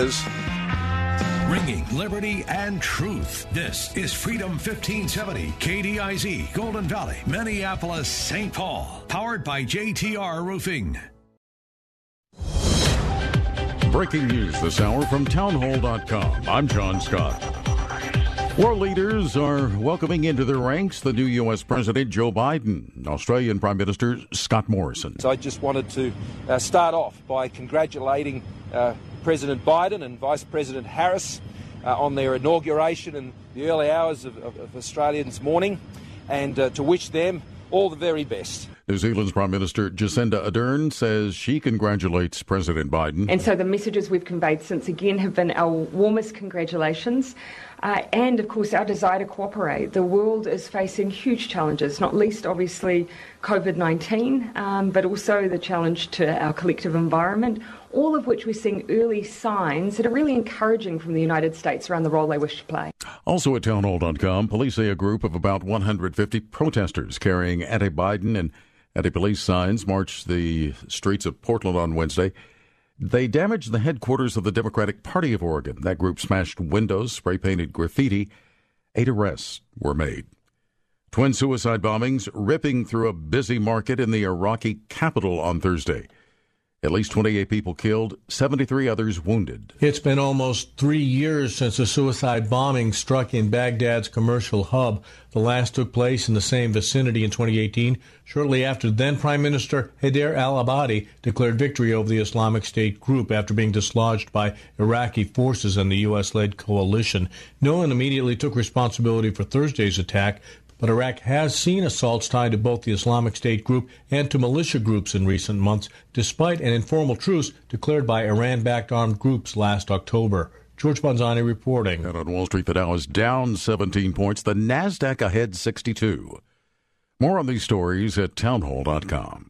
Ringing liberty and truth. This is Freedom 1570, KDIZ, Golden Valley, Minneapolis, St. Paul. Powered by JTR Roofing. Breaking news this hour from townhall.com. I'm John Scott. World leaders are welcoming into their ranks the new U.S. President Joe Biden, Australian Prime Minister Scott Morrison. So I just wanted to uh, start off by congratulating uh, President Biden and Vice President Harris uh, on their inauguration in the early hours of, of, of Australians' morning and uh, to wish them all the very best. New Zealand's Prime Minister Jacinda Ardern says she congratulates President Biden. And so the messages we've conveyed since again have been our warmest congratulations. Uh, and of course, our desire to cooperate. The world is facing huge challenges, not least, obviously, COVID 19, um, but also the challenge to our collective environment, all of which we're seeing early signs that are really encouraging from the United States around the role they wish to play. Also at townhall.com, police say a group of about 150 protesters carrying anti Biden and anti police signs marched the streets of Portland on Wednesday. They damaged the headquarters of the Democratic Party of Oregon. That group smashed windows, spray painted graffiti. Eight arrests were made. Twin suicide bombings ripping through a busy market in the Iraqi capital on Thursday. At least 28 people killed, 73 others wounded. It's been almost three years since a suicide bombing struck in Baghdad's commercial hub. The last took place in the same vicinity in 2018, shortly after then Prime Minister Haider al Abadi declared victory over the Islamic State group after being dislodged by Iraqi forces and the U.S. led coalition. No one immediately took responsibility for Thursday's attack, but Iraq has seen assaults tied to both the Islamic State group and to militia groups in recent months, despite an informal truce declared by Iran backed armed groups last October. George Bonzani reporting. And on Wall Street, the Dow is down 17 points, the NASDAQ ahead 62. More on these stories at townhall.com.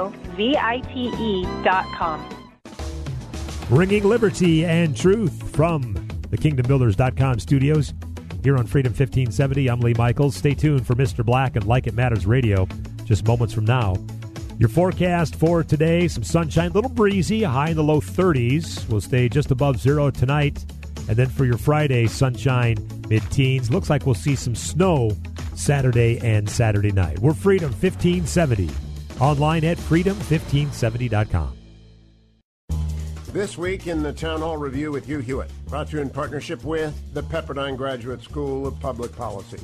D-I-N-O-V-I-T-E dot com. Bringing liberty and truth from the KingdomBuilders.com studios. Here on Freedom 1570, I'm Lee Michaels. Stay tuned for Mr. Black and Like It Matters Radio just moments from now. Your forecast for today some sunshine, a little breezy, high in the low 30s. We'll stay just above zero tonight. And then for your Friday, sunshine, mid teens. Looks like we'll see some snow Saturday and Saturday night. We're Freedom 1570. Online at freedom1570.com. This week in the Town Hall Review with Hugh Hewitt, brought to you in partnership with the Pepperdine Graduate School of Public Policy.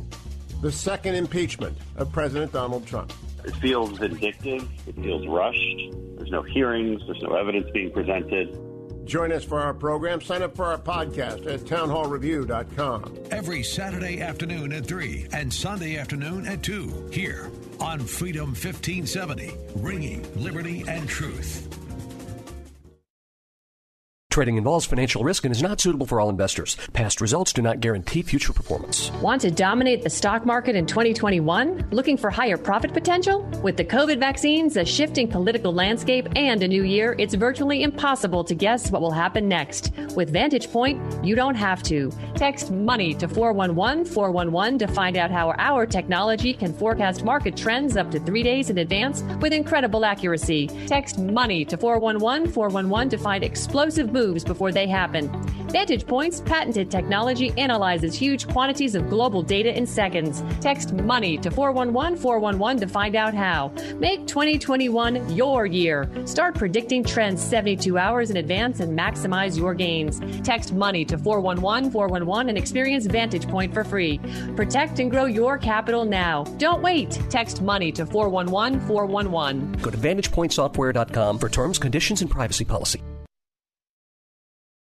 The second impeachment of President Donald Trump. It feels vindictive. It feels rushed. There's no hearings. There's no evidence being presented. Join us for our program. Sign up for our podcast at townhallreview.com. Every Saturday afternoon at 3 and Sunday afternoon at 2 here on Freedom 1570, ringing liberty and truth. Trading involves financial risk and is not suitable for all investors. Past results do not guarantee future performance. Want to dominate the stock market in 2021? Looking for higher profit potential? With the COVID vaccines, a shifting political landscape, and a new year, it's virtually impossible to guess what will happen next. With Vantage Point, you don't have to. Text money to 411 411 to find out how our technology can forecast market trends up to three days in advance with incredible accuracy. Text money to 411 411 to find explosive moves before they happen. Vantage Point's patented technology analyzes huge quantities of global data in seconds. Text money to 411 411 to find out how. Make 2021 your year. Start predicting trends 72 hours in advance and maximize your gains. Text money to 411 411 and experience Vantage Point for free. Protect and grow your capital now. Don't wait. Text money to 411 411. Go to VantagePointSoftware.com for terms, conditions, and privacy policy.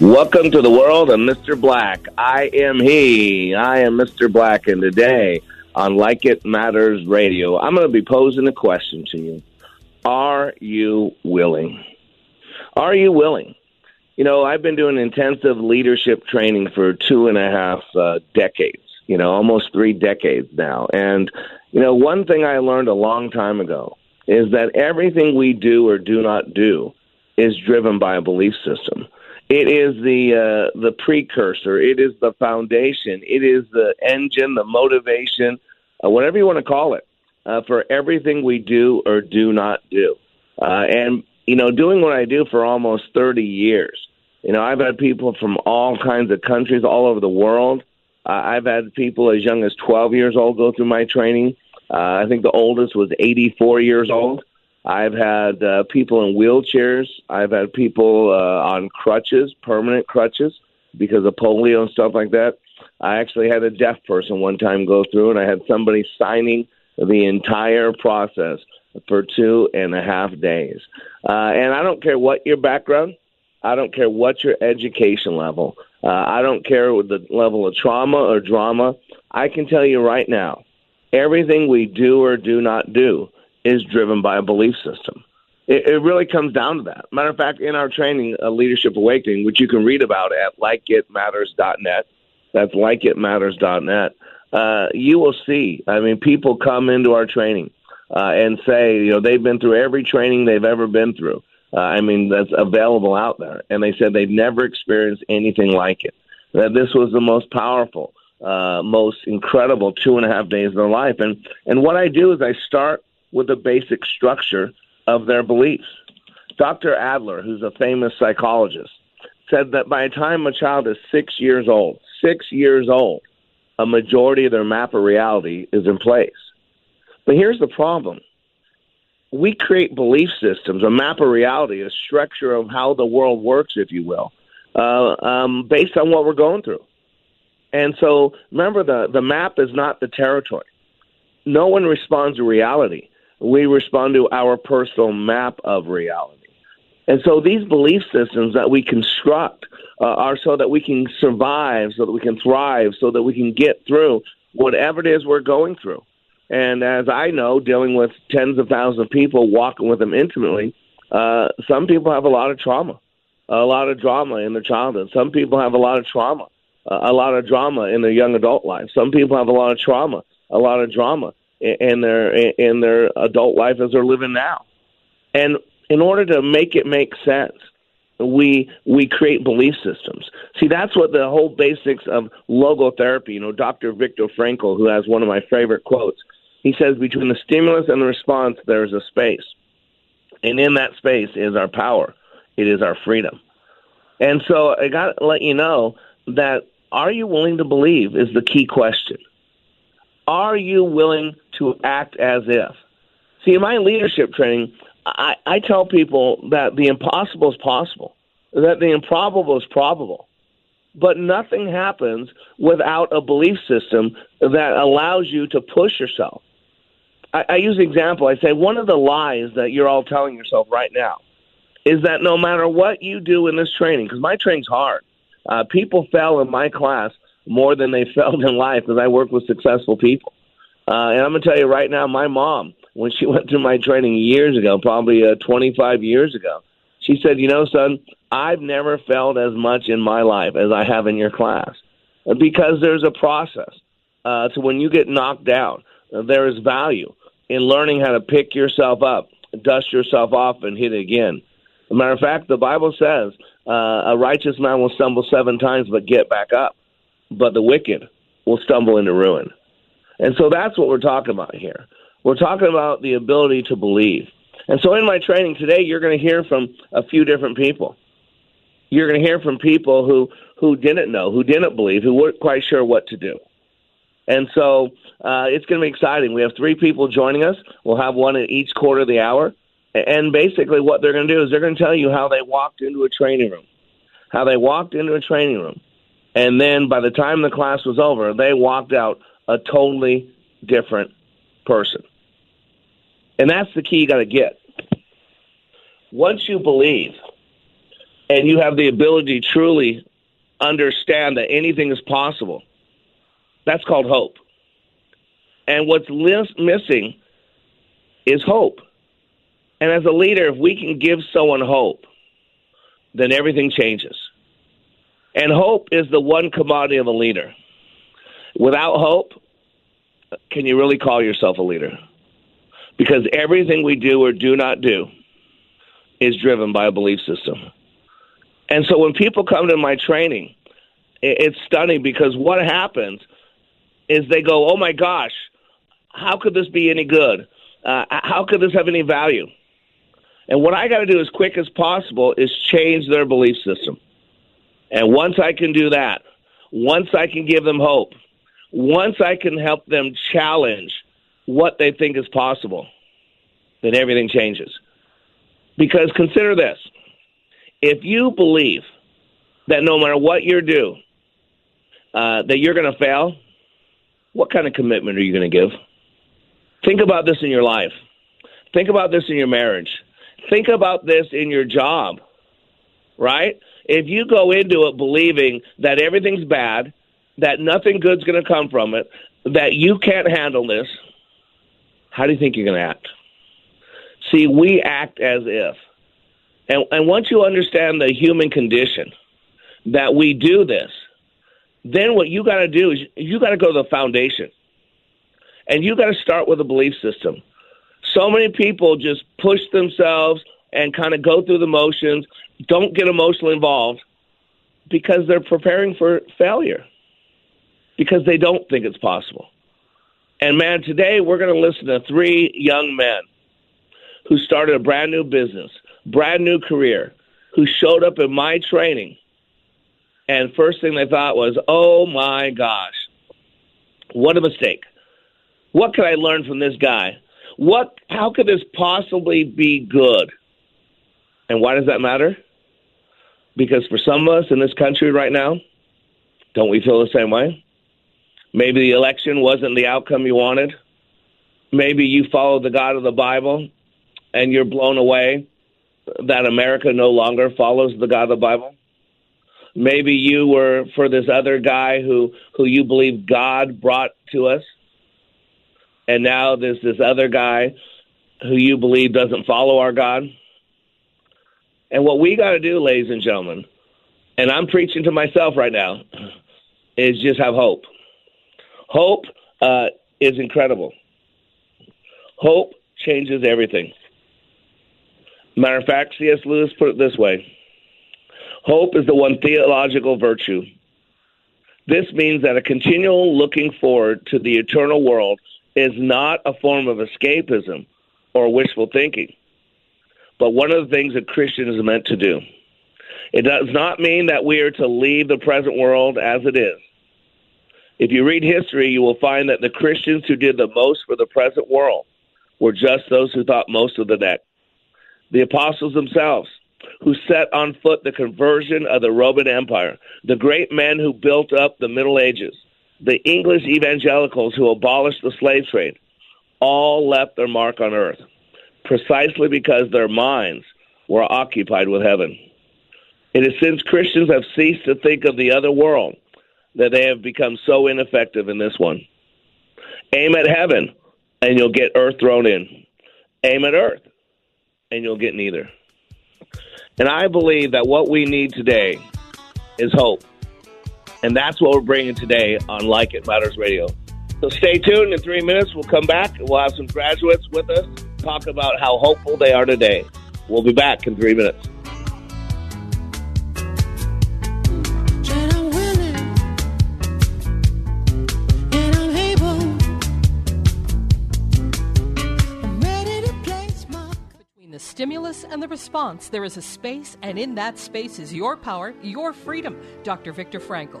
Welcome to the world of Mr. Black. I am he. I am Mr. Black, and today on Like It Matters Radio, I'm going to be posing a question to you. Are you willing? Are you willing? You know, I've been doing intensive leadership training for two and a half uh, decades, you know, almost three decades now. And, you know, one thing I learned a long time ago is that everything we do or do not do is driven by a belief system. It is the uh, the precursor. It is the foundation. It is the engine, the motivation, uh, whatever you want to call it, uh, for everything we do or do not do. Uh, and you know, doing what I do for almost thirty years, you know, I've had people from all kinds of countries all over the world. Uh, I've had people as young as twelve years old go through my training. Uh, I think the oldest was eighty four years old. I've had uh, people in wheelchairs. I've had people uh, on crutches, permanent crutches, because of polio and stuff like that. I actually had a deaf person one time go through, and I had somebody signing the entire process for two and a half days. Uh, and I don't care what your background, I don't care what your education level, uh, I don't care what the level of trauma or drama. I can tell you right now, everything we do or do not do is driven by a belief system. It, it really comes down to that. Matter of fact, in our training, uh, Leadership Awakening, which you can read about at likeitmatters.net, that's likeitmatters.net, uh, you will see. I mean, people come into our training uh, and say, you know, they've been through every training they've ever been through. Uh, I mean, that's available out there. And they said they've never experienced anything like it. That this was the most powerful, uh, most incredible two and a half days of their life. And and what I do is I start with the basic structure of their beliefs. Dr. Adler, who's a famous psychologist, said that by the time a child is six years old, six years old, a majority of their map of reality is in place. But here's the problem we create belief systems, a map of reality, a structure of how the world works, if you will, uh, um, based on what we're going through. And so remember, the, the map is not the territory. No one responds to reality. We respond to our personal map of reality. And so these belief systems that we construct uh, are so that we can survive, so that we can thrive, so that we can get through whatever it is we're going through. And as I know, dealing with tens of thousands of people, walking with them intimately, uh, some people have a lot of trauma, a lot of drama in their childhood. Some people have a lot of trauma, uh, a lot of drama in their young adult life. Some people have a lot of trauma, a lot of drama in their in their adult life as they're living now. And in order to make it make sense, we we create belief systems. See, that's what the whole basics of logotherapy. You know, Dr. Viktor Frankl, who has one of my favorite quotes, he says, "Between the stimulus and the response, there is a space, and in that space is our power. It is our freedom." And so, I got to let you know that are you willing to believe is the key question. Are you willing to act as if? See, in my leadership training, I, I tell people that the impossible is possible, that the improbable is probable. But nothing happens without a belief system that allows you to push yourself. I, I use an example. I say one of the lies that you're all telling yourself right now is that no matter what you do in this training, because my training's hard, uh, people fail in my class more than they failed in life because I work with successful people. Uh, and I'm going to tell you right now, my mom, when she went through my training years ago, probably uh, 25 years ago, she said, You know, son, I've never felt as much in my life as I have in your class because there's a process. Uh, so when you get knocked down, uh, there is value in learning how to pick yourself up, dust yourself off, and hit again. As a matter of fact, the Bible says uh, a righteous man will stumble seven times but get back up, but the wicked will stumble into ruin. And so that's what we're talking about here. We're talking about the ability to believe. And so in my training today, you're going to hear from a few different people. You're going to hear from people who, who didn't know, who didn't believe, who weren't quite sure what to do. And so uh, it's going to be exciting. We have three people joining us. We'll have one at each quarter of the hour. And basically, what they're going to do is they're going to tell you how they walked into a training room, how they walked into a training room. And then by the time the class was over, they walked out a totally different person. And that's the key you got to get. Once you believe and you have the ability to truly understand that anything is possible, that's called hope. And what's missing is hope. And as a leader, if we can give someone hope, then everything changes. And hope is the one commodity of a leader. Without hope, can you really call yourself a leader? Because everything we do or do not do is driven by a belief system. And so when people come to my training, it's stunning because what happens is they go, oh my gosh, how could this be any good? Uh, how could this have any value? And what I got to do as quick as possible is change their belief system. And once I can do that, once I can give them hope, once I can help them challenge what they think is possible, then everything changes. Because consider this if you believe that no matter what you do, uh, that you're going to fail, what kind of commitment are you going to give? Think about this in your life. Think about this in your marriage. Think about this in your job, right? If you go into it believing that everything's bad, that nothing good's going to come from it, that you can't handle this, how do you think you're going to act? See, we act as if. And, and once you understand the human condition, that we do this, then what you got to do is you got to go to the foundation. And you got to start with a belief system. So many people just push themselves and kind of go through the motions, don't get emotionally involved because they're preparing for failure, because they don't think it's possible. And man, today we're going to listen to three young men who started a brand new business, brand new career, who showed up in my training. And first thing they thought was, oh my gosh, what a mistake. What can I learn from this guy? What? How could this possibly be good? And why does that matter? Because for some of us in this country right now, don't we feel the same way? Maybe the election wasn't the outcome you wanted. Maybe you follow the God of the Bible and you're blown away that America no longer follows the God of the Bible. Maybe you were for this other guy who, who you believe God brought to us and now there's this other guy who you believe doesn't follow our God. And what we got to do, ladies and gentlemen, and I'm preaching to myself right now, is just have hope. Hope uh, is incredible. Hope changes everything. Matter of fact, C.S. Lewis put it this way Hope is the one theological virtue. This means that a continual looking forward to the eternal world is not a form of escapism or wishful thinking, but one of the things that Christian is meant to do. It does not mean that we are to leave the present world as it is. If you read history, you will find that the Christians who did the most for the present world were just those who thought most of the next. the apostles themselves, who set on foot the conversion of the Roman Empire, the great men who built up the Middle Ages, the English evangelicals who abolished the slave trade, all left their mark on earth precisely because their minds were occupied with heaven. It is since Christians have ceased to think of the other world that they have become so ineffective in this one. Aim at heaven, and you'll get earth thrown in. Aim at earth, and you'll get neither. And I believe that what we need today is hope. And that's what we're bringing today on Like It Matters Radio. So stay tuned. In three minutes, we'll come back. We'll have some graduates with us talk about how hopeful they are today. We'll be back in three minutes. Between the stimulus and the response, there is a space, and in that space is your power, your freedom. Dr. Viktor Frankl.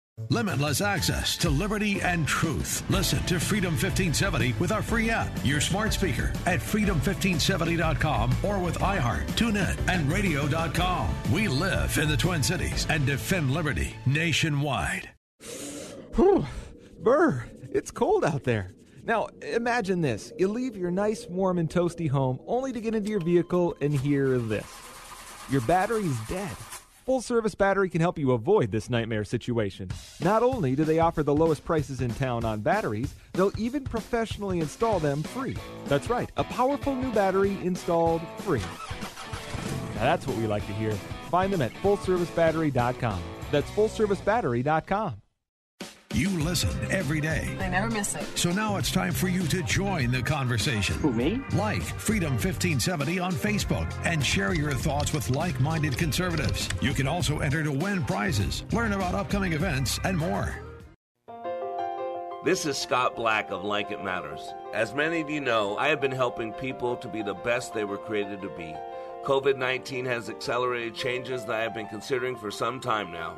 Limitless access to liberty and truth. Listen to Freedom 1570 with our free app, your smart speaker at freedom1570.com or with iHeart, TuneIn, and radio.com. We live in the Twin Cities and defend liberty nationwide. Whew. Burr, it's cold out there. Now, imagine this. You leave your nice, warm, and toasty home only to get into your vehicle and hear this. Your battery's dead. Full Service Battery can help you avoid this nightmare situation. Not only do they offer the lowest prices in town on batteries, they'll even professionally install them free. That's right, a powerful new battery installed free. Now that's what we like to hear. Find them at fullservicebattery.com. That's fullservicebattery.com. You listen every day. I never miss it. So now it's time for you to join the conversation. Who, me? Like Freedom 1570 on Facebook and share your thoughts with like minded conservatives. You can also enter to win prizes, learn about upcoming events, and more. This is Scott Black of Like It Matters. As many of you know, I have been helping people to be the best they were created to be. COVID 19 has accelerated changes that I have been considering for some time now.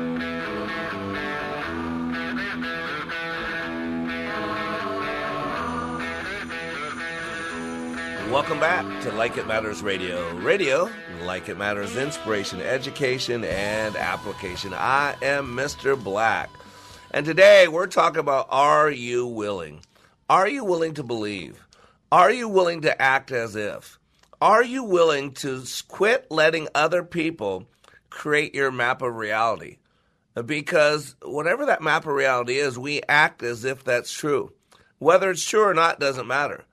Welcome back to Like It Matters Radio. Radio, like it matters, inspiration, education, and application. I am Mr. Black. And today we're talking about are you willing? Are you willing to believe? Are you willing to act as if? Are you willing to quit letting other people create your map of reality? Because whatever that map of reality is, we act as if that's true. Whether it's true or not doesn't matter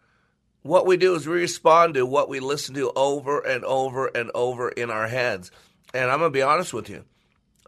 what we do is we respond to what we listen to over and over and over in our heads. And I'm going to be honest with you.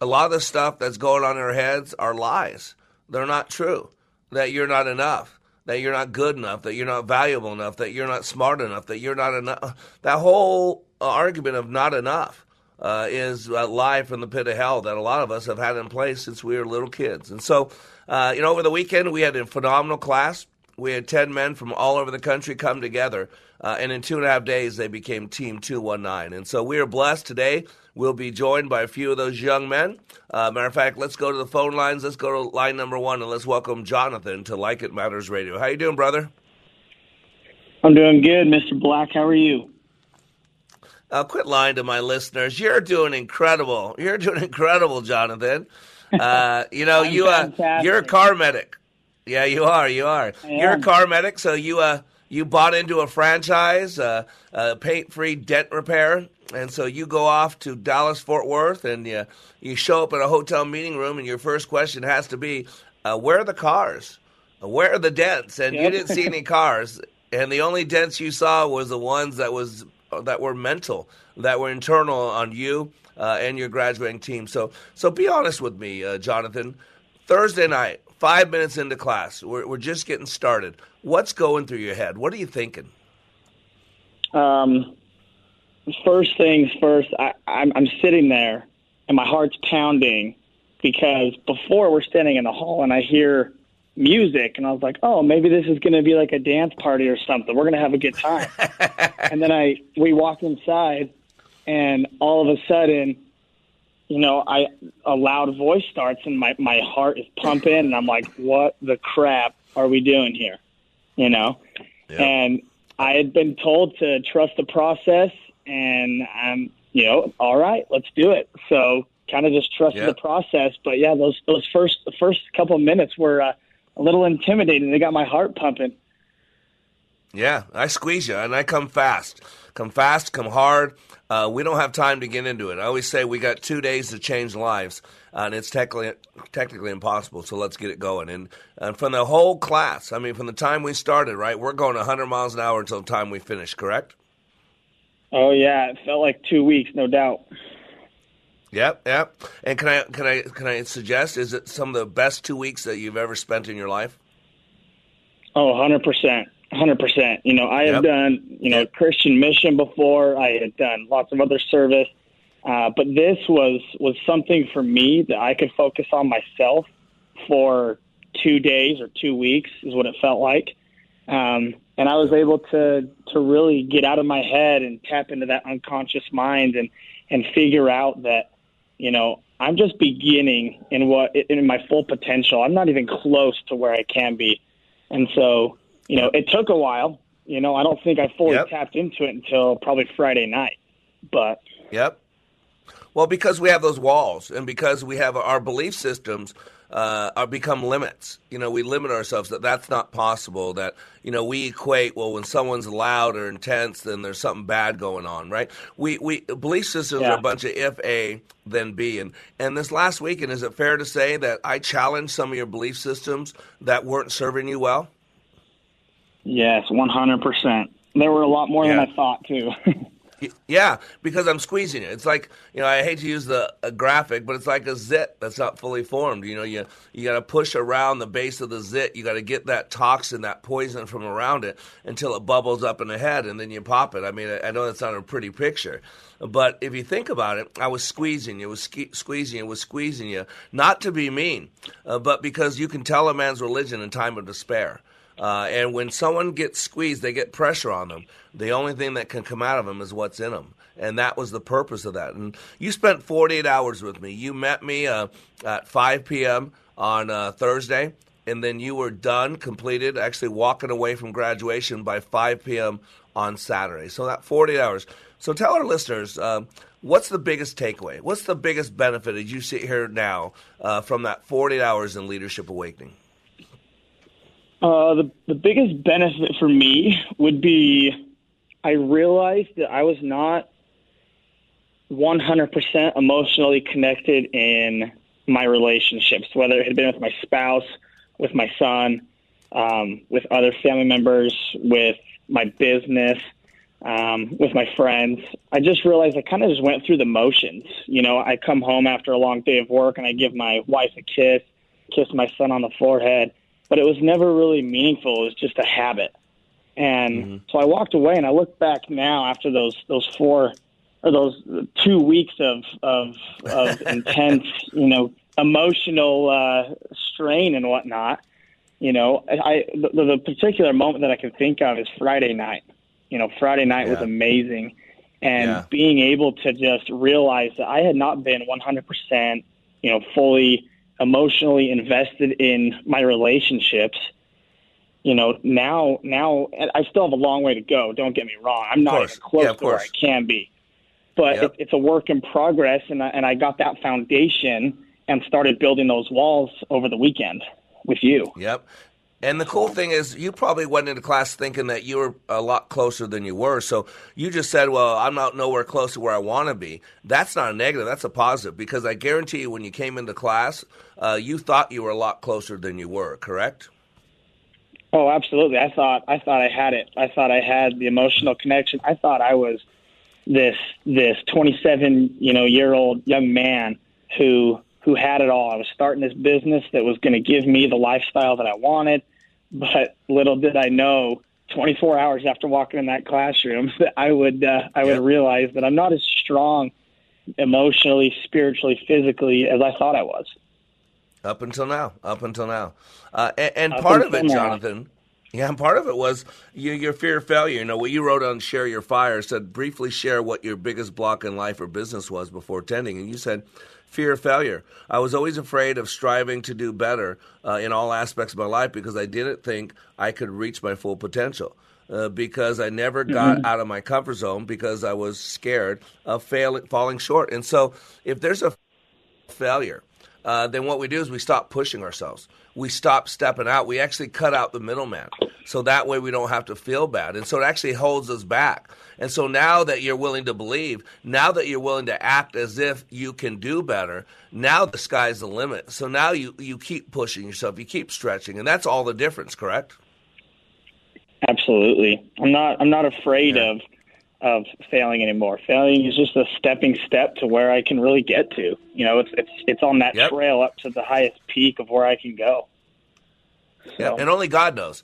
A lot of the stuff that's going on in our heads are lies. They're not true. That you're not enough, that you're not good enough, that you're not valuable enough, that you're not smart enough, that you're not enough. That whole argument of not enough uh, is a lie from the pit of hell that a lot of us have had in place since we were little kids. And so, uh, you know, over the weekend we had a phenomenal class. We had 10 men from all over the country come together, uh, and in two and a half days they became Team 219. And so we are blessed today. We'll be joined by a few of those young men. Uh, matter of fact, let's go to the phone lines. Let's go to line number one, and let's welcome Jonathan to Like It Matters Radio. How you doing, brother? I'm doing good, Mr. Black. How are you? Uh, quit lying to my listeners. You're doing incredible. You're doing incredible, Jonathan. Uh, you know, you uh, you're a car medic. Yeah, you are. You are. You're a car medic, so you uh you bought into a franchise, uh, uh paint free dent repair, and so you go off to Dallas Fort Worth and you you show up at a hotel meeting room, and your first question has to be, uh, "Where are the cars? Where are the dents?" And yep. you didn't see any cars, and the only dents you saw was the ones that was that were mental, that were internal on you uh, and your graduating team. So, so be honest with me, uh, Jonathan. Thursday night, five minutes into class, we're, we're just getting started. What's going through your head? What are you thinking? Um, first things first, I, I'm, I'm sitting there and my heart's pounding because before we're standing in the hall and I hear music and I was like, "Oh, maybe this is going to be like a dance party or something. We're going to have a good time." and then I we walk inside and all of a sudden, you know, I a loud voice starts and my my heart is pumping and I'm like, "What the crap are we doing here?" You know? Yeah. And I had been told to trust the process and I'm, you know, all right, let's do it. So kind of just trusted yeah. the process, but yeah, those those first the first couple of minutes were uh, a little intimidating. They got my heart pumping. Yeah, I squeeze you, and I come fast. Come fast, come hard. Uh, we don't have time to get into it. I always say we got two days to change lives, uh, and it's technically technically impossible. So let's get it going. And, and from the whole class, I mean, from the time we started, right, we're going 100 miles an hour until the time we finish. Correct? Oh yeah, it felt like two weeks, no doubt. Yep, yep. And can I can I can I suggest is it some of the best two weeks that you've ever spent in your life? Oh, 100 percent, hundred percent. You know, I have done you know Christian mission before. I had done lots of other service, uh, but this was was something for me that I could focus on myself for two days or two weeks is what it felt like. Um, and I was able to to really get out of my head and tap into that unconscious mind and and figure out that you know, I'm just beginning in what in my full potential. I'm not even close to where I can be, and so you know, it took a while. You know, I don't think I fully yep. tapped into it until probably Friday night. But yep. Well, because we have those walls, and because we have our belief systems uh, are become limits. You know, we limit ourselves that that's not possible. That you know, we equate well when someone's loud or intense, then there's something bad going on, right? We we belief systems yeah. are a bunch of if A then B, and and this last weekend, is it fair to say that I challenged some of your belief systems that weren't serving you well? Yes, one hundred percent. There were a lot more yeah. than I thought too. Yeah, because I'm squeezing it. It's like you know, I hate to use the graphic, but it's like a zit that's not fully formed. You know, you you got to push around the base of the zit. You got to get that toxin, that poison from around it until it bubbles up in the head, and then you pop it. I mean, I, I know that's not a pretty picture, but if you think about it, I was squeezing you, was ske- squeezing you, was squeezing you, not to be mean, uh, but because you can tell a man's religion in time of despair. Uh, and when someone gets squeezed, they get pressure on them. The only thing that can come out of them is what's in them. And that was the purpose of that. And you spent 48 hours with me. You met me uh, at 5 p.m. on uh, Thursday, and then you were done, completed, actually walking away from graduation by 5 p.m. on Saturday. So that 48 hours. So tell our listeners, uh, what's the biggest takeaway? What's the biggest benefit as you sit here now uh, from that 48 hours in Leadership Awakening? Uh, the the biggest benefit for me would be I realized that I was not 100% emotionally connected in my relationships, whether it had been with my spouse, with my son, um, with other family members, with my business, um, with my friends. I just realized I kind of just went through the motions. You know, I come home after a long day of work and I give my wife a kiss, kiss my son on the forehead but it was never really meaningful. It was just a habit. And mm-hmm. so I walked away and I look back now after those those four or those two weeks of of, of intense, you know, emotional uh, strain and whatnot. You know, I the, the particular moment that I can think of is Friday night. You know, Friday night was amazing, and Yeah. being able to just realize that I had not been 100%, you know, fully emotionally invested in my relationships. You know, now now I still have a long way to go. Don't get me wrong. I'm not even close Yeah, to where I can be, but Yep. it, it's a work in progress, and I, and I got that foundation and started building those walls over the weekend with you. Yep. And the cool thing is, you probably went into class thinking that you were a lot closer than you were. So you just said, "Well, I'm not nowhere close to where I want to be." That's not a negative. That's a positive because I guarantee you, when you came into class, uh, you thought you were a lot closer than you were. Correct? Oh, absolutely. I thought I thought I had it. I thought I had the emotional connection. I thought I was this this 27, you know, year old young man who who had it all. I was starting this business that was going to give me the lifestyle that I wanted, but little did I know 24 hours after walking in that classroom that I would uh, I would realize that I'm not as strong emotionally, spiritually, physically as I thought I was. Up until now. Up until now. Uh, and and part of it, now. Jonathan. Yeah, and part of it was you, your fear of failure. You know, what you wrote on Share Your Fire said, briefly share what your biggest block in life or business was before attending. And you said, fear of failure. I was always afraid of striving to do better uh, in all aspects of my life because I didn't think I could reach my full potential. Uh, because I never got Mhm. out of my comfort zone because I was scared of failing, falling short. And so, if there's a failure, uh, then what we do is we stop pushing ourselves. We stop stepping out. We actually cut out the middleman. So that way we don't have to feel bad. And so it actually holds us back. And so now that you're willing to believe, now that you're willing to act as if you can do better, now the sky's the limit. So now you, you keep pushing yourself, you keep stretching. And that's all the difference, correct? Absolutely. I'm not I'm not afraid of of failing anymore. Failing is just a stepping step to where I can really get to. You know, it's it's it's on that trail up to the highest peak of where I can go. Yeah, and only God knows.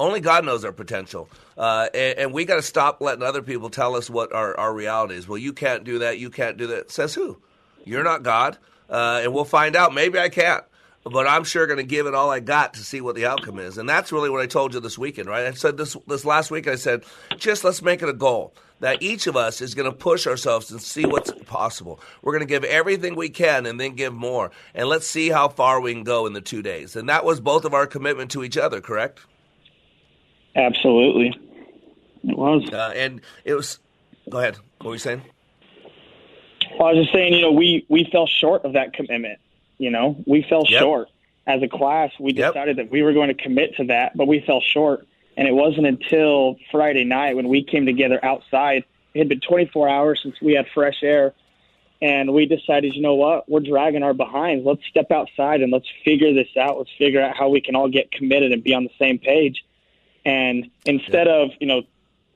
Only God knows our potential, uh, and, and we got to stop letting other people tell us what our, our reality is. Well, you can't do that. You can't do that. Says who? You're not God, uh, and we'll find out. Maybe I can't, but I'm sure going to give it all I got to see what the outcome is. And that's really what I told you this weekend, right? I said this this last week. I said, just let's make it a goal that each of us is going to push ourselves and see what's possible. We're going to give everything we can and then give more, and let's see how far we can go in the two days. And that was both of our commitment to each other, correct? Absolutely. It was. Uh, and it was. Go ahead. What were you saying? Well, I was just saying, you know, we we fell short of that commitment. You know, we fell Yep. short as a class. We decided that we were going to commit to that, but we fell short. And it wasn't until Friday night when we came together outside. It had been 24 hours since we had fresh air, and we decided, you know what, we're dragging our behinds. Let's step outside and let's figure this out. Let's figure out how we can all get committed and be on the same page. And instead of you know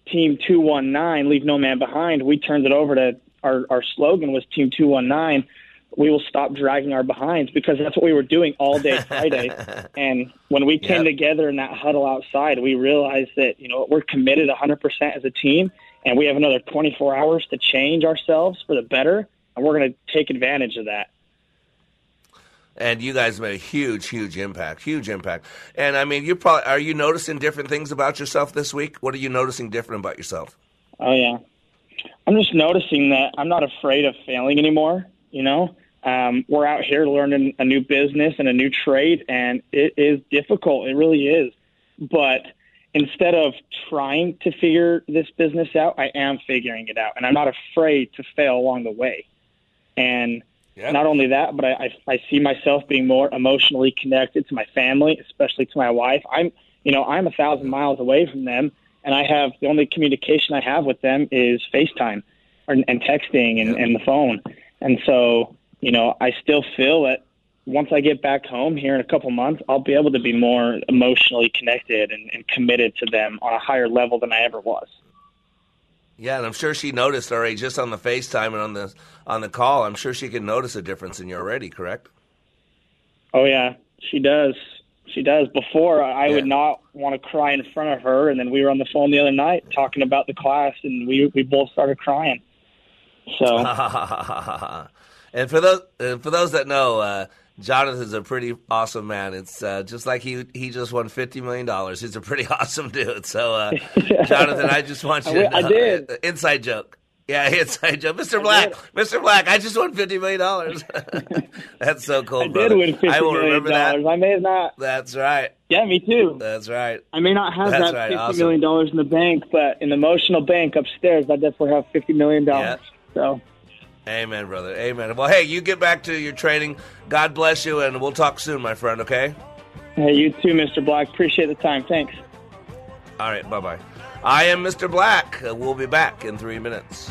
Team 219, leave no man behind, we turned it over to our, our slogan was Team 219. We will stop dragging our behinds because that's what we were doing all day Friday. and when we came together in that huddle outside, we realized that, you know, we're committed 100% as a team and we have another 24 hours to change ourselves for the better. And we're going to take advantage of that. And you guys made a huge, huge impact. Huge impact. And I mean, you probably are you noticing different things about yourself this week? What are you noticing different about yourself? Oh yeah, I'm just noticing that I'm not afraid of failing anymore. You know, um, we're out here learning a new business and a new trade, and it is difficult. It really is. But instead of trying to figure this business out, I am figuring it out, and I'm not afraid to fail along the way. And not only that, but I, I, I see myself being more emotionally connected to my family, especially to my wife. I'm, you know, I'm a thousand miles away from them, and I have the only communication I have with them is FaceTime or, and texting and, and the phone. And so, you know, I still feel that once I get back home here in a couple months, I'll be able to be more emotionally connected and, and committed to them on a higher level than I ever was. Yeah, and I'm sure she noticed already just on the FaceTime and on the on the call. I'm sure she can notice a difference in you already. Correct? Oh yeah, she does. She does. Before I would not want to cry in front of her, and then we were on the phone the other night talking about the class, and we we both started crying. So, and for those for those that know, uh, Jonathan's a pretty awesome man. It's uh, just like he he just won fifty million dollars. He's a pretty awesome dude. So, uh, Jonathan, I just want you. I, to I did. uh, inside joke. Yeah, inside joke. Mr. Black, Mr. Black, I just won fifty million dollars. That's so cool, I did win fifty I will remember that. I may have not. That's right. Yeah, me too. That's right. I may not have That's that right. fifty Awesome. million dollars in the bank, but in the emotional bank upstairs, I definitely have fifty million dollars. So, Amen, brother. Amen. Well, hey, you get back to your training. God bless you, and we'll talk soon, my friend. Okay. hey, you too, Mr. Black. Appreciate the time. Thanks. All right. Bye bye. I am Mr. Black. We'll be back in three minutes.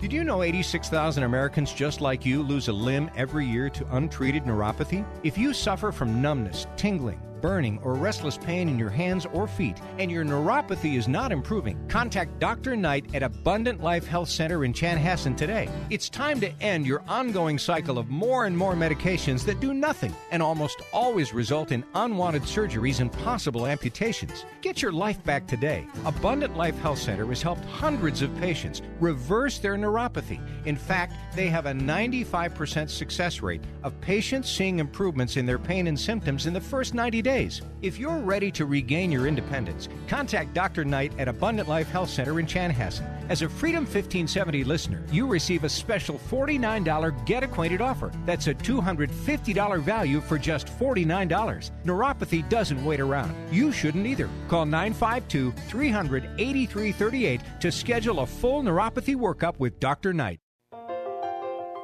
Did you know 86,000 Americans just like you lose a limb every year to untreated neuropathy? If you suffer from numbness, tingling, burning, or restless pain in your hands or feet, and your neuropathy is not improving, contact Dr. Knight at Abundant Life Health Center in Chanhassen today. It's time to end your ongoing cycle of more and more medications that do nothing and almost always result in unwanted surgeries and possible amputations. Get your life back today. Abundant Life Health Center has helped hundreds of patients reverse their neuropathy. In fact, they have a 95% success rate of patients seeing improvements in their pain and symptoms in the first 90 days. If you're ready to regain your independence, contact Dr. Knight at Abundant Life Health Center in Chanhassen. As a Freedom 1570 listener, you receive a special $49 Get Acquainted offer. That's a $250 value for just $49. Neuropathy doesn't wait around. You shouldn't either. Call 952 300 8338 to schedule a full neuropathy workup with Dr. Knight.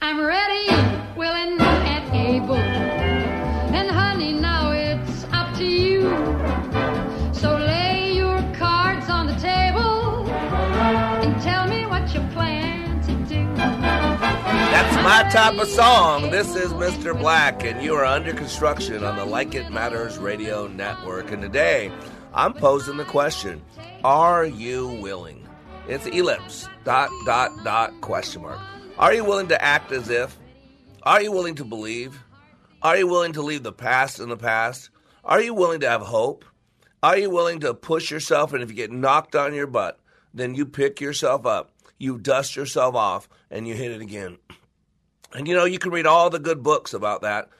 I'm ready, willing, and able. And honey, now it's up to you. So lay your cards on the table and tell me what you plan to do. That's my type of song. This is Mr. Black, and you are under construction on the Like It Matters Radio Network. And today, I'm posing the question Are you willing? It's ellipse, dot, dot, dot, question mark. Are you willing to act as if? Are you willing to believe? Are you willing to leave the past in the past? Are you willing to have hope? Are you willing to push yourself? And if you get knocked on your butt, then you pick yourself up, you dust yourself off, and you hit it again. And you know, you can read all the good books about that.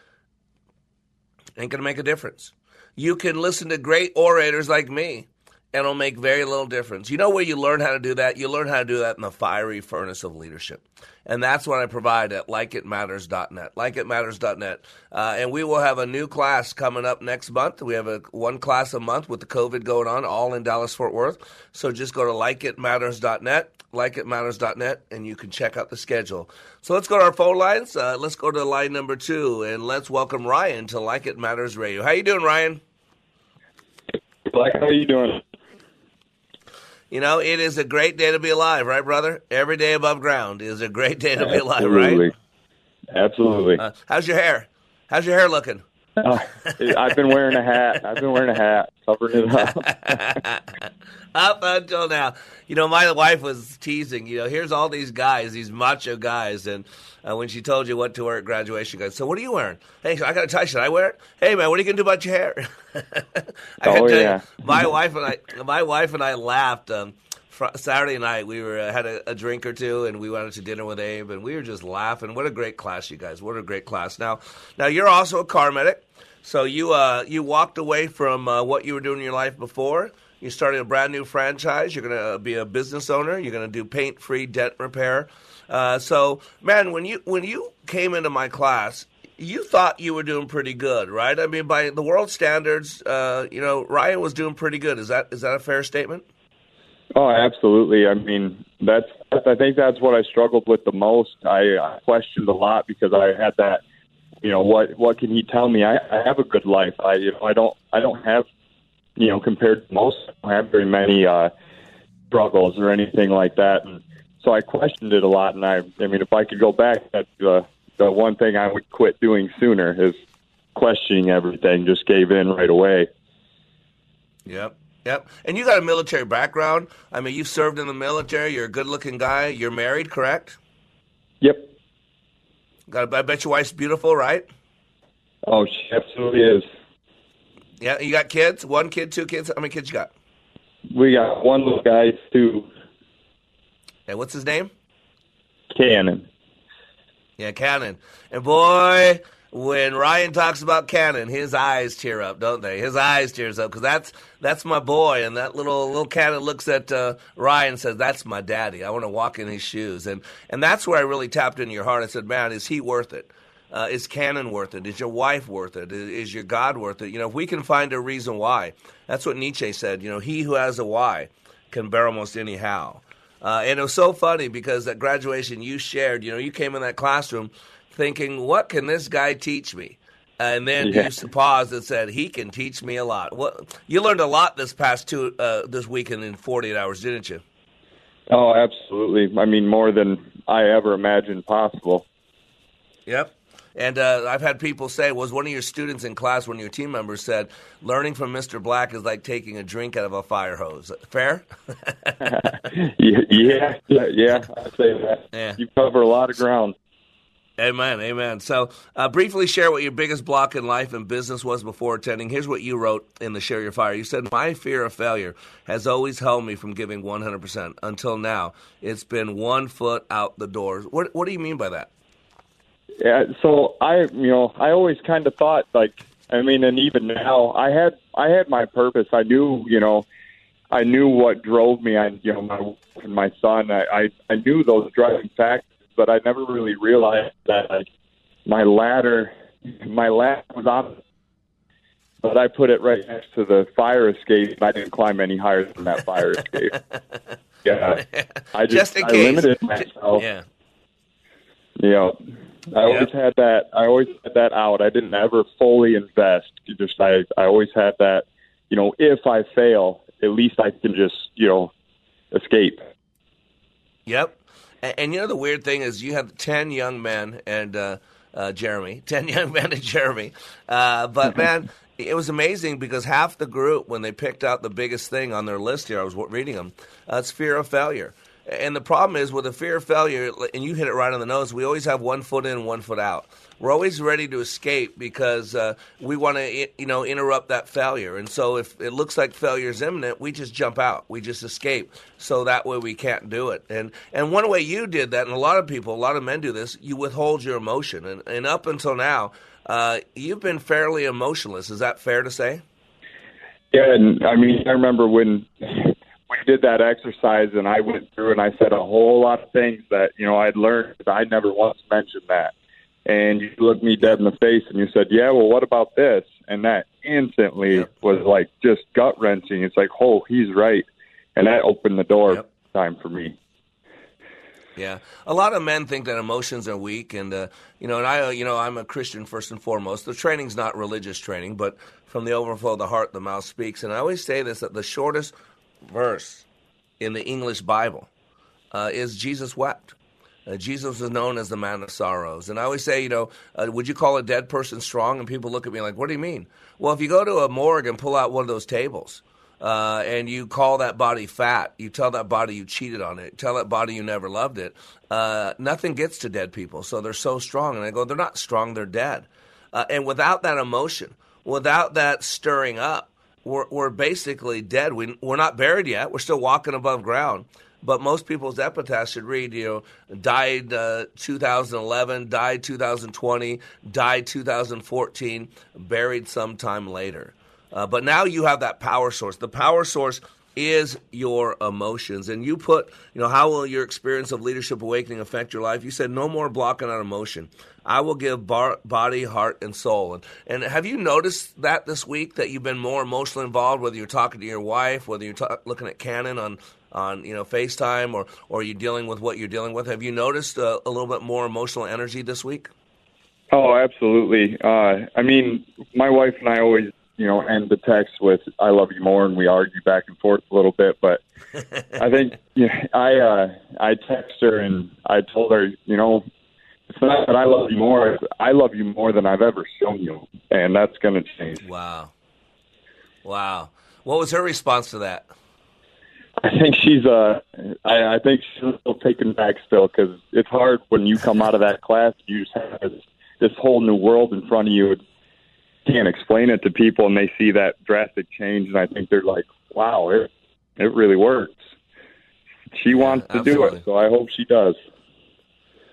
Ain't going to make a difference. You can listen to great orators like me, and it'll make very little difference. You know where you learn how to do that? You learn how to do that in the fiery furnace of leadership. And that's what I provide at likeitmatters.net. Likeitmatters.net. Uh, and we will have a new class coming up next month. We have a one class a month with the COVID going on, all in Dallas Fort Worth. So just go to likeitmatters.net, likeitmatters.net, and you can check out the schedule. So let's go to our phone lines. Uh, let's go to line number two, and let's welcome Ryan to Like It Matters Radio. How you doing, Ryan? Black, how are you doing? You know, it is a great day to be alive, right, brother? Every day above ground is a great day to be alive, Absolutely. right? Absolutely. Uh, how's your hair? How's your hair looking? Uh, I've been wearing a hat. I've been wearing a hat, covering it up. Up until now, you know, my wife was teasing. You know, here's all these guys, these macho guys, and uh, when she told you what to wear at graduation, goes, "So what are you wearing? Hey, I got a tie. Should I wear it? Hey, man, what are you gonna do about your hair?" I Oh, yeah. you, my wife and I, my wife and I laughed. Um, Saturday night, we were uh, had a, a drink or two, and we went out to dinner with Abe, and we were just laughing. What a great class, you guys! What a great class. Now, now you're also a car medic. So you uh, you walked away from uh, what you were doing in your life before. You started a brand new franchise. You're going to be a business owner. You're going to do paint free dent repair. Uh, so, man, when you when you came into my class, you thought you were doing pretty good, right? I mean, by the world standards, uh, you know, Ryan was doing pretty good. Is that is that a fair statement? Oh, absolutely. I mean, that's. I think that's what I struggled with the most. I, I questioned a lot because I had that. You know, what what can he tell me? I, I have a good life. I you know I don't I don't have you know compared to most I don't have very many uh, struggles or anything like that. And so I questioned it a lot. And I I mean, if I could go back, that's the the one thing I would quit doing sooner is questioning everything. Just gave in right away. Yep. Yep. And you got a military background. I mean, you've served in the military. You're a good-looking guy. You're married, correct? Yep. Got. I bet your wife's beautiful, right? Oh, she absolutely is. Yeah. You got kids? One kid, two kids. How many kids you got? We got one little guy two. Hey, what's his name? Cannon. Yeah, Cannon. And boy, when Ryan talks about Cannon, his eyes tear up, don't they? His eyes tears up because that's that's my boy, and that little little Cannon looks at uh, Ryan and says, "That's my daddy. I want to walk in his shoes." And and that's where I really tapped into your heart. I said, "Man, is he worth it? Uh, is Cannon worth it? Is your wife worth it? Is, is your God worth it? You know, if we can find a reason why, that's what Nietzsche said. You know, he who has a why can bear almost any how." Uh, and it was so funny because at graduation you shared, you know, you came in that classroom thinking, what can this guy teach me? And then Yeah. you paused and said, he can teach me a lot. You learned a lot this past two uh, this weekend in 48 hours, didn't you? Oh, absolutely. I mean, more than I ever imagined possible. Yep. And uh, I've had people say, was one of your students in class, one of your team members said, learning from Mr. Black is like taking a drink out of a fire hose. Fair? yeah, yeah, yeah, I'd say that. Yeah. You cover a lot of ground. Amen, amen. So, uh, briefly share what your biggest block in life and business was before attending. Here's what you wrote in the Share Your Fire. You said, My fear of failure has always held me from giving 100%. Until now, it's been one foot out the door. What, what do you mean by that? Yeah, so I, you know, I always kind of thought like, I mean, and even now, I had, I had my purpose. I knew, you know, I knew what drove me. I, you know, my my son. I, I, I knew those driving factors, but I never really realized that like my ladder, my ladder was on, but I put it right next to the fire escape. and I didn't climb any higher than that fire escape. Yeah, I just, Just in I case. limited myself. Yeah. You know, I always had that. I always had that out. I didn't ever fully invest. Just I, I always had that. You know, if I fail, at least I can just you know escape. Yep. And, and you know the weird thing is you have ten young men and uh, uh, Jeremy, ten young men and Jeremy. Uh, but man, it was amazing because half the group, when they picked out the biggest thing on their list here, I was reading them. Uh, it's fear of failure. And the problem is with the fear of failure, and you hit it right on the nose. We always have one foot in, one foot out. We're always ready to escape because uh, we want to, you know, interrupt that failure. And so if it looks like failure is imminent, we just jump out. We just escape. So that way we can't do it. And and one way you did that, and a lot of people, a lot of men do this, you withhold your emotion. And, and up until now, uh, you've been fairly emotionless. Is that fair to say? Yeah, and I mean, I remember when did that exercise, and I went through and I said a whole lot of things that you know I'd learned. But I never once mentioned that. And you looked me dead in the face, and you said, "Yeah, well, what about this?" And that instantly yep. was like just gut wrenching. It's like, "Oh, he's right," and that opened the door yep. time for me. Yeah, a lot of men think that emotions are weak, and uh, you know, and I, uh, you know, I'm a Christian first and foremost. The training's not religious training, but from the overflow of the heart, the mouth speaks. And I always say this: that the shortest verse in the English Bible uh, is Jesus wept. Uh, Jesus was known as the man of sorrows. And I always say, you know, uh, would you call a dead person strong? And people look at me like, what do you mean? Well, if you go to a morgue and pull out one of those tables, uh, and you call that body fat, you tell that body you cheated on it, tell that body you never loved it, uh, nothing gets to dead people. So they're so strong. And I go, they're not strong, they're dead. Uh, and without that emotion, without that stirring up, we're, we're basically dead. We, we're not buried yet. We're still walking above ground. But most people's epitaphs should read, you know, died uh, 2011, died 2020, died 2014, buried sometime later. Uh, but now you have that power source. The power source is your emotions. And you put, you know, how will your experience of leadership awakening affect your life? You said no more blocking out emotion. I will give bar- body, heart, and soul. And, and have you noticed that this week that you've been more emotionally involved, whether you're talking to your wife, whether you're ta- looking at Canon on on you know FaceTime, or or you're dealing with what you're dealing with? Have you noticed a, a little bit more emotional energy this week? Oh, absolutely. Uh, I mean, my wife and I always you know, end the text with "I love you more," and we argue back and forth a little bit. But I think you know, I uh, I text her and I told her, you know, it's not that I love you more; I love you more than I've ever shown you, and that's going to change. Wow, wow. What was her response to that? I think she's uh, I, I think she's still taken back still because it's hard when you come out of that class. You just have this, this whole new world in front of you. It's, can't explain it to people and they see that drastic change and I think they're like, wow, it it really works. She wants to do it, so I hope she does.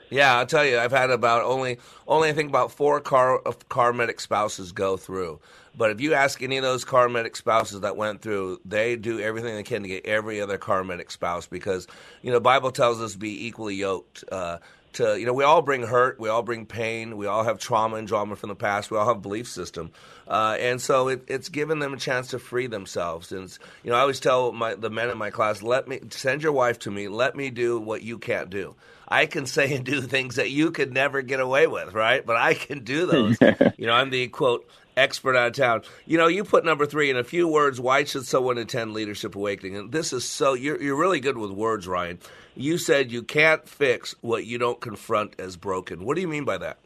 Yeah, I'll tell you, I've had about only only I think about four car car medic spouses go through. But if you ask any of those car medic spouses that went through, they do everything they can to get every other car medic spouse because you know Bible tells us to be equally yoked. Uh, to you know we all bring hurt we all bring pain we all have trauma and drama from the past we all have belief system. Uh, and so it, it's given them a chance to free themselves. And you know i always tell my the men in my class let me send your wife to me. Let me do what you can't do. I can say and do things that you could never get away with right? But i can do those. You know i'm the quote expert out of town. You know, you put number three in a few words. Why should someone attend Leadership Awakening? And this is so you're you're really good with words, Ryan you said you can't fix what you don't confront as broken. What do you mean by that?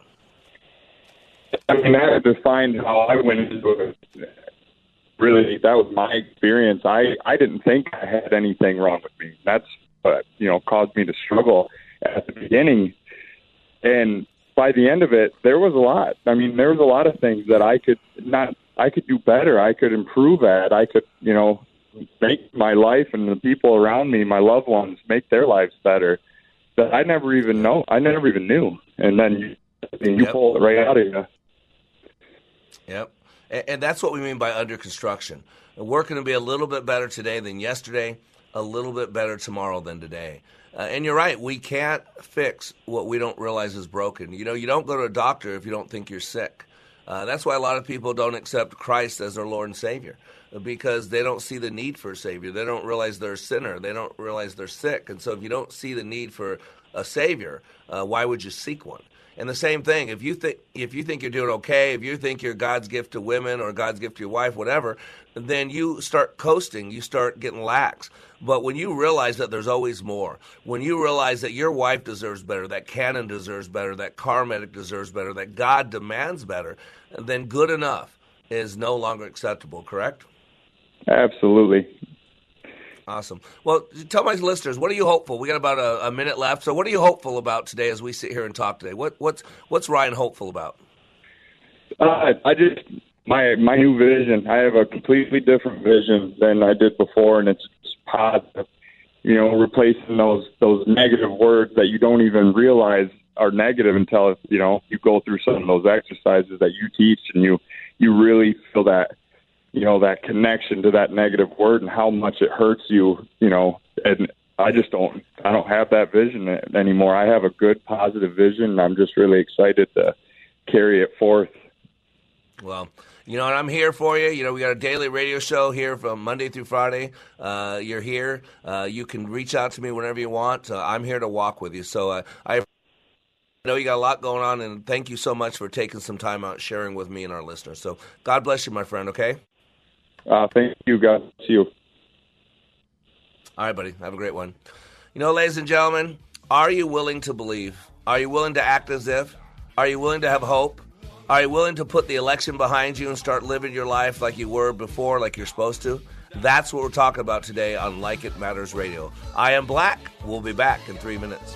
I mean, that defined how I went into it. Really, that was my experience. I I didn't think I had anything wrong with me. That's what you know caused me to struggle at the beginning, and by the end of it, there was a lot. I mean, there was a lot of things that I could not I could do better. I could improve at. I could, you know, make my life and the people around me, my loved ones, make their lives better that I never even know. I never even knew. And then you, you yep. pull it right out of you. Yep. And, and that's what we mean by under construction. We're going to be a little bit better today than yesterday, a little bit better tomorrow than today. Uh, and you're right, we can't fix what we don't realize is broken. You know, you don't go to a doctor if you don't think you're sick. Uh, that's why a lot of people don't accept Christ as their Lord and Savior because they don't see the need for a savior. They don't realize they're a sinner. They don't realize they're sick. And so, if you don't see the need for a savior, uh, why would you seek one? And the same thing, if you think if you think you're doing okay, if you think you're God's gift to women or God's gift to your wife, whatever, then you start coasting, you start getting lax. But when you realize that there's always more, when you realize that your wife deserves better, that Canon deserves better, that car medic deserves better, that God demands better, then good enough is no longer acceptable, correct? Absolutely. Awesome. Well, tell my listeners, what are you hopeful? We got about a, a, minute left. So, what are you hopeful about today as we sit here and talk today? What, what's what's Ryan hopeful about? Uh, I just my my new vision. I have a completely different vision than I did before, and it's positive. You know, replacing those those negative words that you don't even realize are negative until you know you go through some of those exercises that you teach, and you you really feel that you know, that connection to that negative word and how much it hurts you, you know, and I just don't, I don't have that vision anymore. I have a good, positive vision, and I'm just really excited to carry it forth. Well, you know, and I'm here for you. You know, we got a daily radio show here from Monday through Friday. Uh, you're here. Uh, you can reach out to me whenever you want. Uh, I'm here to walk with you. So uh, I know you got a lot going on, and thank you so much for taking some time out sharing with me and our listeners. So God bless you, my friend. Okay. Uh, thank you. God See you. All right, buddy. Have a great one. You know, ladies and gentlemen, are you willing to believe? Are you willing to act as if? Are you willing to have hope? Are you willing to put the election behind you and start living your life like you were before, like you're supposed to? That's what we're talking about today on Like It Matters Radio. I am Black. We'll be back in three minutes.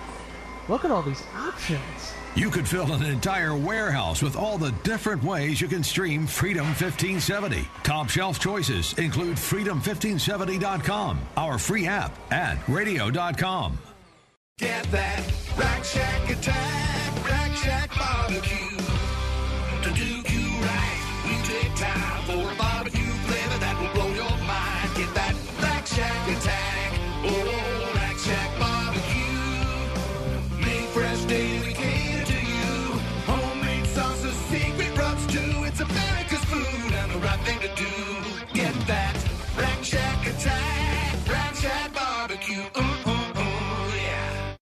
Look at all these options. You could fill an entire warehouse with all the different ways you can stream Freedom 1570. Top shelf choices include freedom1570.com, our free app, and radio.com. Get that Rack Shack attack, Rack Shack barbecue. To do you right, we take time for a barbecue to do. Get that Rack Shack attack, Rack Shack barbecue. Ooh, ooh, ooh, yeah.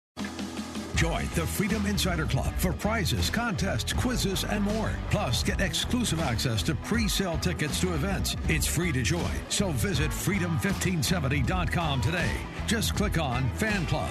Join the Freedom Insider Club for prizes, contests, quizzes, and more. Plus, get exclusive access to pre-sale tickets to events. It's free to join, so visit freedom1570.com today. Just click on Fan Club.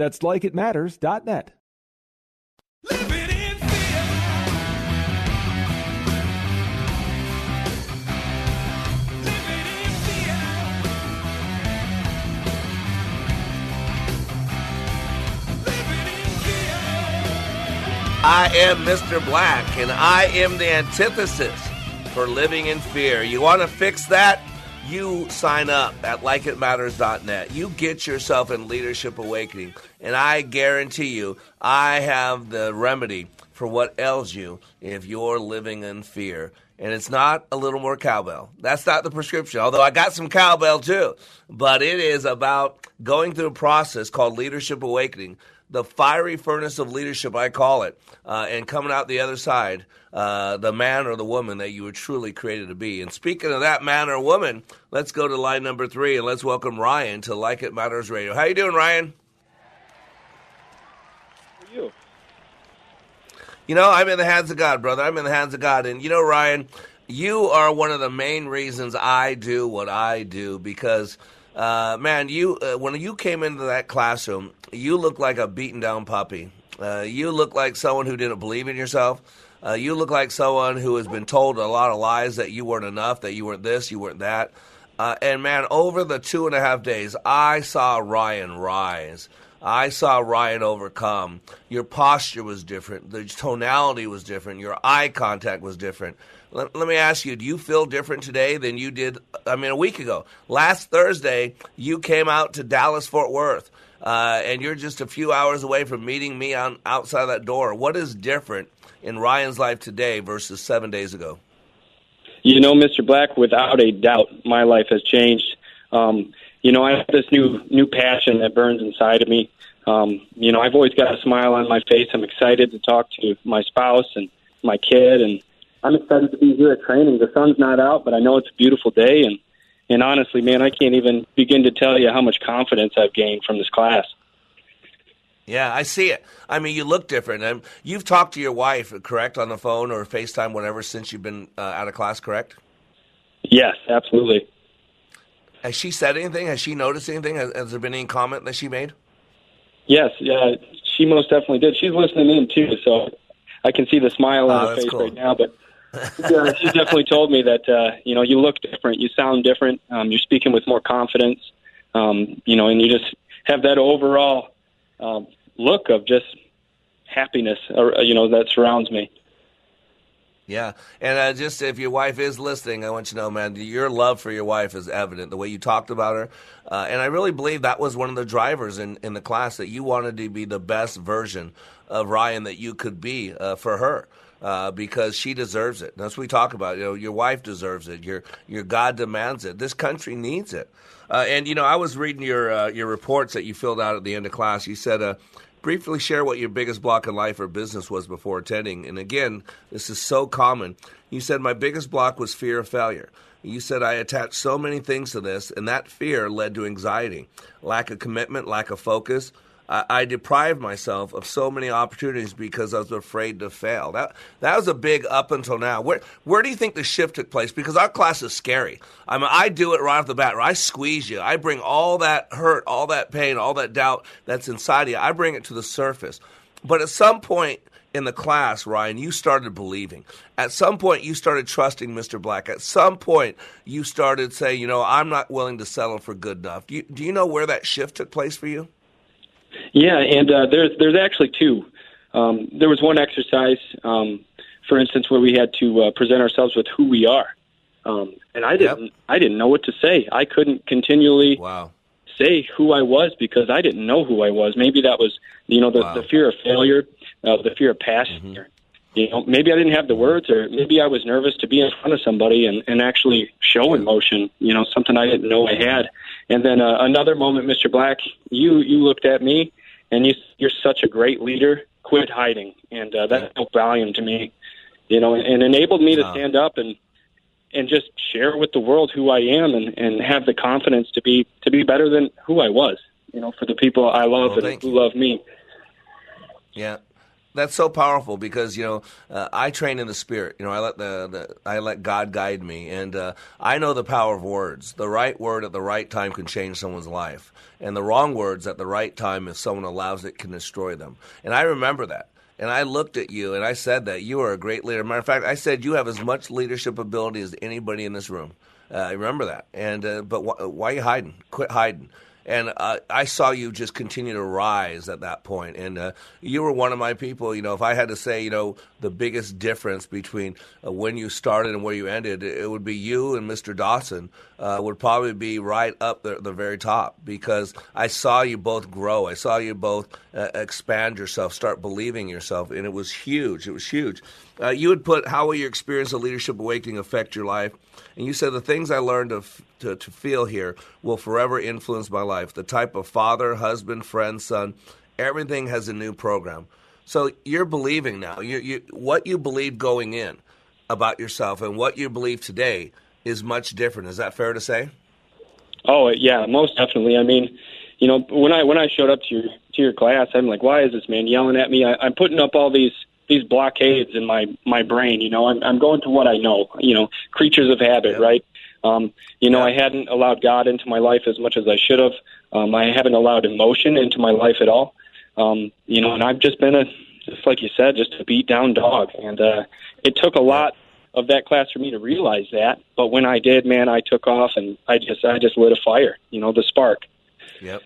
That's likeitmatters.net. I am Mr. Black, and I am the antithesis for living in fear. You want to fix that? You sign up at likeitmatters.net. You get yourself in Leadership Awakening, and I guarantee you, I have the remedy for what ails you if you're living in fear. And it's not a little more cowbell. That's not the prescription, although I got some cowbell too. But it is about going through a process called Leadership Awakening the fiery furnace of leadership, I call it, uh, and coming out the other side, uh, the man or the woman that you were truly created to be. And speaking of that man or woman, let's go to line number three and let's welcome Ryan to Like It Matters Radio. How you doing, Ryan? you? You know, I'm in the hands of God, brother. I'm in the hands of God. And you know, Ryan, you are one of the main reasons I do what I do because, uh, man, you uh, when you came into that classroom, you looked like a beaten down puppy. Uh, you look like someone who didn't believe in yourself. Uh, you look like someone who has been told a lot of lies that you weren't enough, that you weren't this, you weren't that. Uh, and man, over the two and a half days, I saw Ryan rise. I saw Ryan overcome. Your posture was different. The tonality was different. Your eye contact was different. Let, let, me ask you, do you feel different today than you did, I mean, a week ago? Last Thursday, you came out to Dallas, Fort Worth, uh, and you're just a few hours away from meeting me on outside that door. What is different in Ryan's life today versus seven days ago? You know, Mr. Black, without a doubt, my life has changed. Um, you know, I have this new new passion that burns inside of me. Um, you know, I've always got a smile on my face. I'm excited to talk to my spouse and my kid, and I'm excited to be here at training. The sun's not out, but I know it's a beautiful day, and and honestly, man, I can't even begin to tell you how much confidence I've gained from this class. Yeah, I see it. I mean, you look different. Um, you've talked to your wife, correct, on the phone or FaceTime, whatever, since you've been uh, out of class, correct? Yes, absolutely. Has she said anything? Has she noticed anything? Has, has there been any comment that she made? Yes, yeah, she most definitely did. She's listening in too, so I can see the smile on Oh, her face cool. right now. But yeah, she definitely told me that uh, you know you look different, you sound different, um, you're speaking with more confidence, um, you know, and you just have that overall um, look of just happiness, or, you know, that surrounds me. Yeah, and uh, just if your wife is listening, I want you to know, man, your love for your wife is evident. The way you talked about her, uh, and I really believe that was one of the drivers in in the class that you wanted to be the best version of Ryan that you could be uh, for her. Uh, because she deserves it. That's what we talk about. You know, your wife deserves it. Your your God demands it. This country needs it. Uh, and you know, I was reading your uh, your reports that you filled out at the end of class. You said, uh, briefly share what your biggest block in life or business was before attending. And again, this is so common. You said, My biggest block was fear of failure. You said, I attached so many things to this, and that fear led to anxiety, lack of commitment, lack of focus. I, I deprived myself of so many opportunities because I was afraid to fail. That that was a big up until now. Where where do you think the shift took place? Because our class is scary. I mean, I do it right off the bat. I squeeze you. I bring all that hurt, all that pain, all that doubt that's inside you. I bring it to the surface. But at some point in the class, Ryan, you started believing. At some point, you started trusting Mr. Black. At some point, you started saying, you know, I'm not willing to settle for good enough. Do you, do you know where that shift took place for you? Yeah, and uh, there's there's actually two. Um, there was one exercise, um, for instance, where we had to uh, present ourselves with who we are, um, and I didn't I didn't know what to say. I couldn't continually wow. say who I was because I didn't know who I was. Maybe that was you know the, the fear of failure, uh, the fear of passing. Or, you know, maybe I didn't have the words, or maybe I was nervous to be in front of somebody and, and actually show emotion. You know, something I didn't know I had. And then uh, another moment, Mr. Black, you you looked at me and you you're such a great leader. Quit hiding, and uh, that spoke volume to me. You know, and, and enabled me to stand up and and just share with the world who I am, and and have the confidence to be to be better than who I was. You know, for the people I love Well, and who love me. Yeah. That's so powerful because you know uh, I train in the spirit. You know I let the, the I let God guide me, and uh, I know the power of words. The right word at the right time can change someone's life, and the wrong words at the right time, if someone allows it, can destroy them. And I remember that. And I looked at you and I said that you are a great leader. Matter of fact, I said you have as much leadership ability as anybody in this room. Uh, I remember that. And uh, but wh- why are you hiding? Quit hiding. And uh, I saw you just continue to rise at that point. And uh, you were one of my people. You know, if I had to say, you know, the biggest difference between uh, when you started and where you ended, it would be you and Mr. Dawson uh, would probably be right up at the very top because I saw you both grow. I saw you both uh, expand yourself, start believing yourself, and it was huge. It was huge. Uh, you would put how will your experience of leadership awakening affect your life? And you said the things I learned to, to, to feel here will forever influence my life. The type of father, husband, friend, son, Everything has a new program. So you're believing now. You, you, what you believed going in about yourself and what you believe today is much different. Is that fair to say? Oh yeah, most definitely. I mean, you know, when I when I showed up to your to your class, I'm like, why is this man yelling at me? I, I'm putting up all these these blockades in my my brain. You know, I'm I'm going to what I know. You know, creatures of habit, right? Um, you know, I hadn't allowed God into my life as much as I should have. Um, I haven't allowed emotion into my life at all. Um, you know, and I've just been a just like you said, just a beat down dog. And uh, it took a lot of that class for me to realize that. But when I did, man, I took off and I just I just lit a fire. You know, the spark. Yep.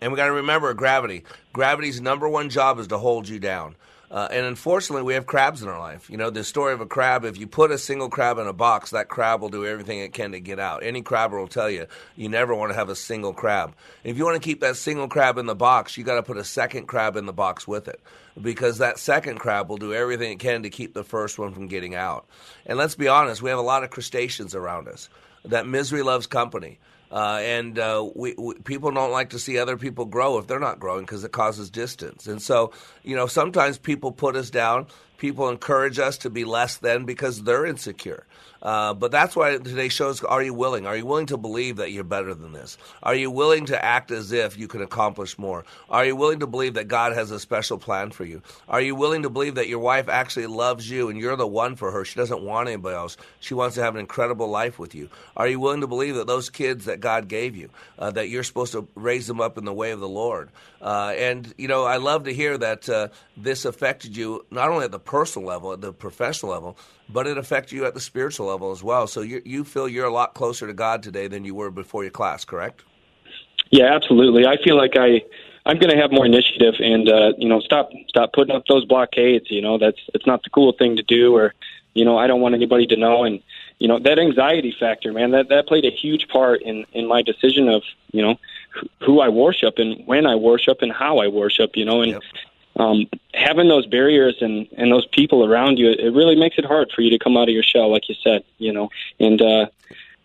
And we got to remember gravity. Gravity's number one job is to hold you down. Uh, and unfortunately, we have crabs in our life. You know, the story of a crab, if you put a single crab in a box, that crab will do everything it can to get out. Any crabber will tell you, you never want to have a single crab. If you want to keep that single crab in the box, you got to put a second crab in the box with it. Because that second crab will do everything it can to keep the first one from getting out. And let's be honest, we have a lot of crustaceans around us. That misery loves company. Uh, and uh, we, we, people don't like to see other people grow if they're not growing because it causes distance. And so, you know, sometimes people put us down. People encourage us to be less than because they're insecure. Uh, but that's why today's show is Are you willing? Are you willing to believe that you're better than this? Are you willing to act as if you can accomplish more? Are you willing to believe that God has a special plan for you? Are you willing to believe that your wife actually loves you and you're the one for her? She doesn't want anybody else. She wants to have an incredible life with you. Are you willing to believe that those kids that God gave you, uh, that you're supposed to raise them up in the way of the Lord? Uh, and, you know, I love to hear that uh, this affected you not only at the personal level, at the professional level, but it affects you at the spiritual level as well. So you, you feel you're a lot closer to God today than you were before your class, correct? Yeah, absolutely. I feel like I I'm going to have more initiative and uh, you know stop stop putting up those blockades. You know that's it's not the cool thing to do, or you know I don't want anybody to know. And you know that anxiety factor, man, that that played a huge part in in my decision of you know who I worship and when I worship and how I worship. You know, and yep um, having those barriers and, and those people around you, it really makes it hard for you to come out of your shell, like you said, you know. And uh,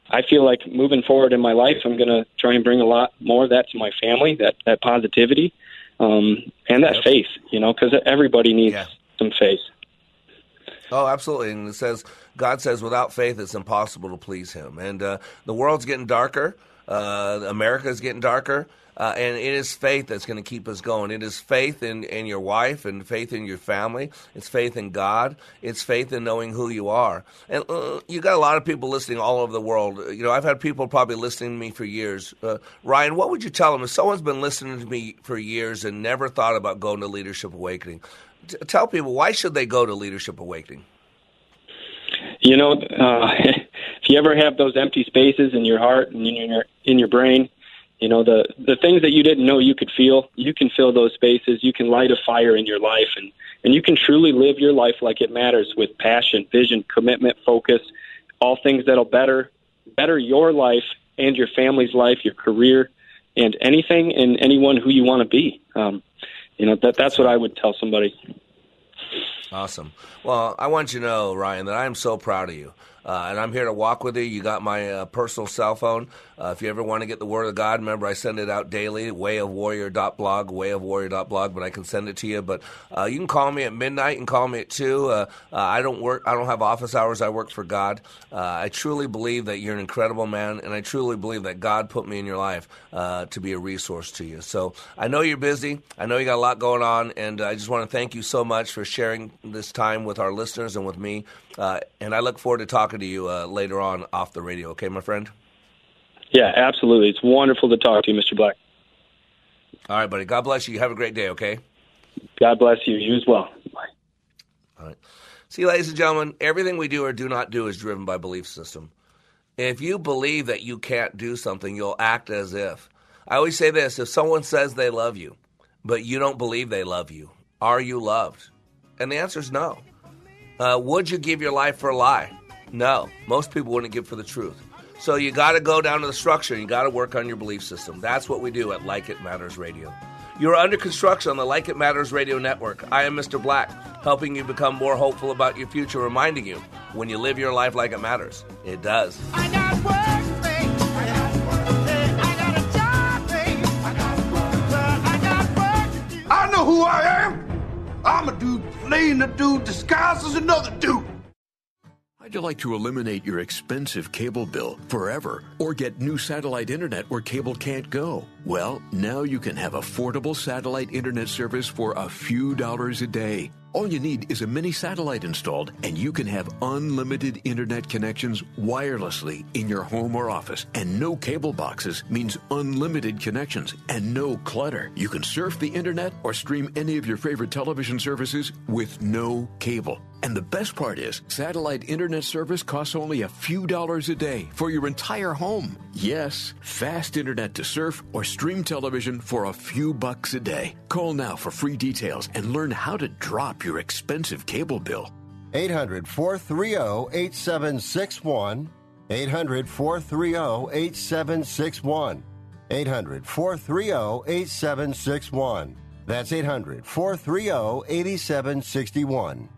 I feel like moving forward in my life, I'm going to try and bring a lot more of that to my family, that that positivity, um, and that yep. faith, you know, because everybody needs yeah. some faith. Oh, absolutely. And it says God says, without faith, it's impossible to please Him. And uh, the world's getting darker. Uh, America is getting darker. Uh, and it is faith that's going to keep us going. It is faith in, in your wife and faith in your family. It's faith in God. It's faith in knowing who you are. And uh, you got a lot of people listening all over the world. You know, I've had people probably listening to me for years. Uh, Ryan, what would you tell them if someone's been listening to me for years and never thought about going to Leadership Awakening? T- tell people why should they go to Leadership Awakening? You know, uh, if you ever have those empty spaces in your heart and in your in your brain, you know the the things that you didn't know you could feel you can fill those spaces. You can light a fire in your life and and you can truly live your life like it matters with passion vision commitment focus all things that'll better better your life and your family's life your career and anything and anyone who you want to be. Um, you know that that's what i would tell somebody. Awesome. Well i want you to know ryan that i'm so proud of you uh, and I'm here to walk with you. You got my uh, personal cell phone. Uh, if you ever want to get the Word of God, remember I send it out daily, wayofwarrior.blog, wayofwarrior.blog, but I can send it to you. But uh, you can call me at midnight and call me at 2. Uh, uh, I don't work, I don't have office hours. I work for God. I truly believe that you're an incredible man, and I truly believe that God put me in your life to be a resource to you. So I know you're busy. I know you got a lot going on, and I just want to thank you so much for sharing this time with our listeners and with me. And I look forward to talking talking to you uh, later on off the radio. Okay, my friend. Yeah, absolutely. It's wonderful to talk to you, Mr. Black. All right, buddy. God bless you. Have a great day. Okay. God bless you. You as well. Bye. All right. See, ladies and gentlemen, everything we do or do not do is driven by belief system. If you believe that you can't do something, you'll act as if. I always say this if someone says they love you, but you don't believe they love you, are you loved? And the answer is no. Uh, would you give your life for a lie? No, most people wouldn't give for the truth. So you got to go down to the structure. You got to work on your belief system. That's what we do at Like It Matters Radio. You are under construction on the Like It Matters Radio Network. I am Mr. Black, helping you become more hopeful about your future, reminding you when you live your life like it matters, it does. I know who I am? I'm a dude playing a dude disguised as another dude. How'd you like to eliminate your expensive cable bill forever or get new satellite internet where cable can't go? Well, now you can have affordable satellite internet service for a few dollars a day. All you need is a mini satellite installed, and you can have unlimited internet connections wirelessly in your home or office. And no cable boxes means unlimited connections and no clutter. You can surf the internet or stream any of your favorite television services with no cable. And the best part is, satellite internet service costs only a few dollars a day for your entire home. Yes, fast internet to surf or stream television for a few bucks a day. Call now for free details and learn how to drop your expensive cable bill. 800 430 8761. 800 430 8761. 800 430 8761. That's 800 430 8761.